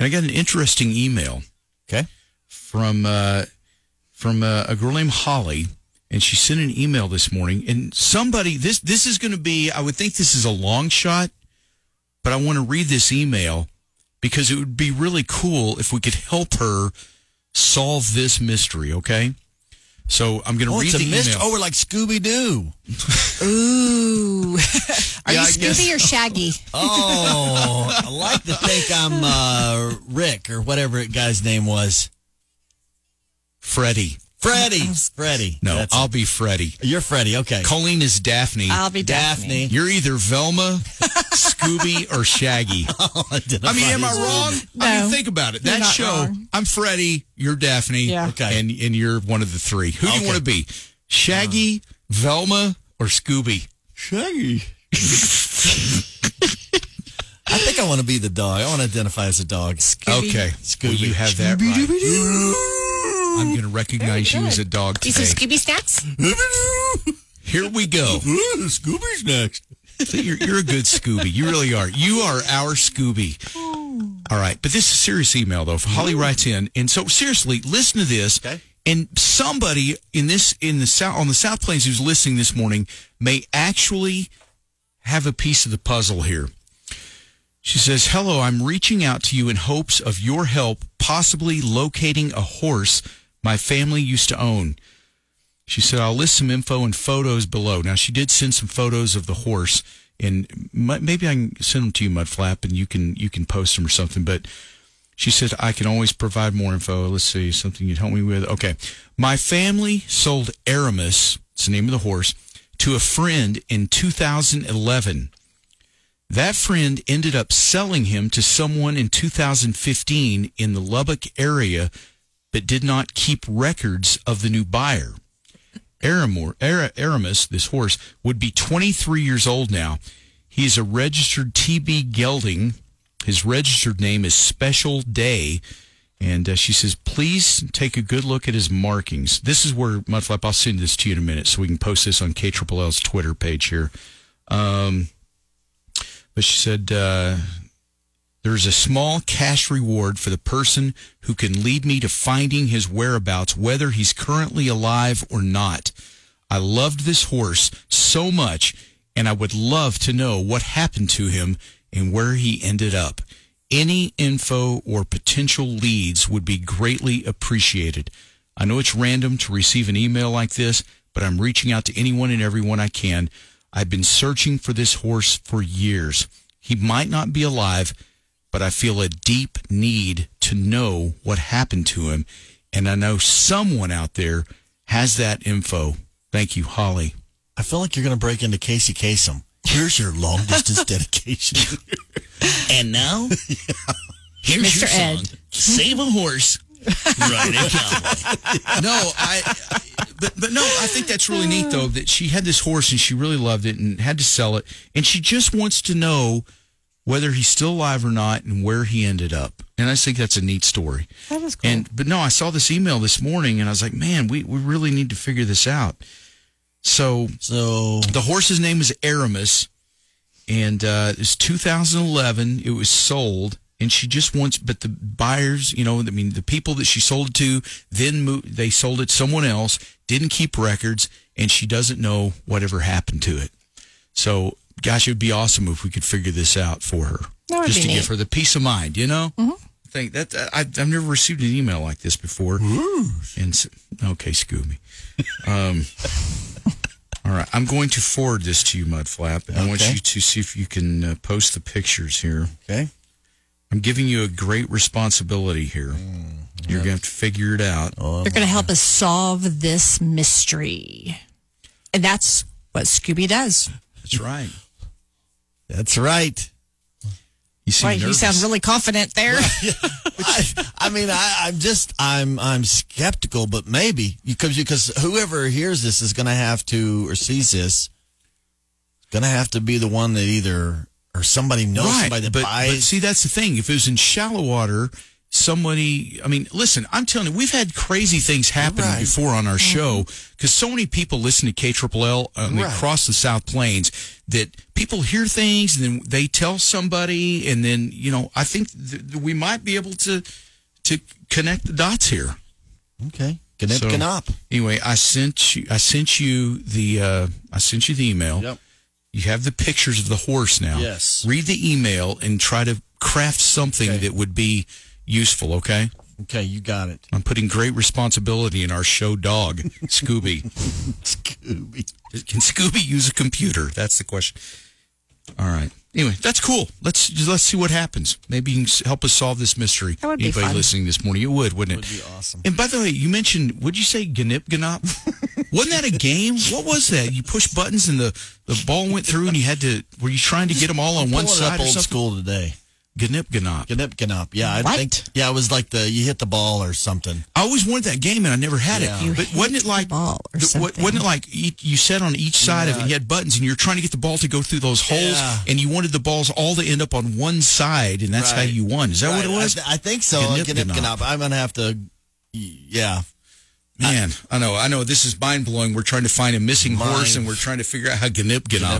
And I got an interesting email. Okay. From uh, from uh, a girl named Holly, and she sent an email this morning. And somebody, this this is going to be, I would think this is a long shot, but I want to read this email because it would be really cool if we could help her solve this mystery. Okay. So I'm going to Oh, read it's a the mystery. email. Oh, we're like Scooby Doo. Ooh. Are Yeah, you I guess- Scooby or Shaggy? Oh, I like to think I'm uh, Rick or whatever it guy's name was. Freddie. Freddie. Freddie. No, That's- I'll be Freddie. You're Freddie. Okay. Colleen is Daphne. I'll be Daphne. You're either Velma, Scooby, or Shaggy. Oh, I mean, am I wrong? I No, mean, think about it. That show, wrong. I'm Freddie, you're Daphne, Yeah. Okay. and and you're one of the three. Who do you want to be? Shaggy, Velma, or Scooby? Shaggy. I think I want to be the dog. I want to identify as a dog. Scooby. Okay, Scooby. Well, you have that right. I'm going to recognize you as a dog Eat some today. Scooby snacks? Here we go. Scooby's next. You're, you're a good Scooby. You really are. You are our Scooby. All right. But this is a serious email, though. Holly writes in. And so, seriously, listen to this. Okay. And somebody in this, in the South, on the South Plains who's listening this morning may actually have a piece of the puzzle here. She says, Hello, I'm reaching out to you in hopes of your help possibly locating a horse my family used to own. She said, I'll list some info and photos below. Now, she did send some photos of the horse, and maybe I can send them to you, Mudflap, and you can you can post them or something. But she said, I can always provide more info. Let's see, something you'd help me with. Okay. My family sold Aramis, it's the name of the horse, to a friend in 2011. That friend ended up selling him to someone in 2015 in the Lubbock area, but did not keep records of the new buyer. Aramor, Ara, Aramis, this horse, would be 23 years old now. He is a registered TB gelding. His registered name is Special Day. And uh, she says, please take a good look at his markings. This is where, Mudflap, I'll send this to you in a minute so we can post this on KLL's Twitter page here. Um, but she said, uh, there's a small cash reward for the person who can lead me to finding his whereabouts, whether he's currently alive or not. I loved this horse so much, and I would love to know what happened to him and where he ended up. Any info or potential leads would be greatly appreciated. I know it's random to receive an email like this, but I'm reaching out to anyone and everyone I can. I've been searching for this horse for years. He might not be alive, but I feel a deep need to know what happened to him. And I know someone out there has that info. Thank you, Holly. I feel like you're going to break into Casey Kasem. Here's your long distance dedication. And now, here's Mr. your song. Ed. Save a horse. Ride a cowboy. no, I, but, but no, I think that's really neat though that she had this horse and she really loved it and had to sell it. And she just wants to know whether he's still alive or not and where he ended up. And I think that's a neat story. That is cool. And but no, I saw this email this morning and I was like, man, we, we really need to figure this out. So So the horse's name is Aramis, and uh, it's 2011. It was sold, and she just wants, but the buyers, you know, I mean, the people that she sold it to, then moved, they sold it to someone else, didn't keep records, and she doesn't know whatever happened to it. So, gosh, it would be awesome if we could figure this out for her, That would just be to neat. give her the peace of mind, you know. Mm-hmm. Think that I, I've never received an email like this before. And s okay, Scooby. Um, all right, I'm going to forward this to you, Mudflap. I want you to see if you can uh, post the pictures here. okay. I'm giving you a great responsibility here. You're going to have to figure it out. Oh, They're going to help us solve this mystery. And that's what Scooby does. That's right. That's right. You seem you nervous. sound really confident there. I, I mean, I, I'm just, I'm, I'm skeptical, but maybe because because whoever hears this is going to have to or sees this, going to have to be the one that either or somebody knows somebody that but, buys. but see, that's the thing. If it was in shallow water, somebody, I mean, listen, I'm telling you, we've had crazy things happen Right. before on our show because so many people listen to K Triple L I mean, Right. across the South Plains that people hear things and then they tell somebody, and then you know, I think th- we might be able to to connect the dots here. okay, Connect, So- Gnop. Anyway, I sent you. I sent you the. Uh, I sent you the email. Yep. You have the pictures of the horse now. Yes. Read the email and try to craft something Okay. that would be useful. Okay. Okay, you got it. I'm putting great responsibility in our show dog, Scooby. Scooby. Can Scooby use a computer? That's the question. All right. Anyway, that's cool. Let's let's see what happens. Maybe you can help us solve this mystery. That would be Anybody fun. listening this morning, it would, wouldn't it? Would be awesome. And by the way, you mentioned, would you say Gnip Gnop? Wasn't that a game? What was that? You push buttons and the, the ball went through and you had to, were you trying to get them all on one Pulling side up or old something? school today. Gnip Gnop. Gnip Gnop. Yeah, I What? think. Yeah, it was like the you hit the ball or something. I always wanted that game and I never had Yeah. it. You but wasn't it like, the ball or the, something. Wasn't it like you, you sat on each side of it, and you had buttons and you're trying to get the ball to go through those holes Yeah. and you wanted the balls all to end up on one side and that's how you won. Is that what it was? I, th- I think so. Gnip Gnip Gnop. Gnop. I'm gonna have to. Yeah. Man, I know, I know this is mind blowing. We're trying to find a missing horse and we're trying to figure out how Gnip Gnop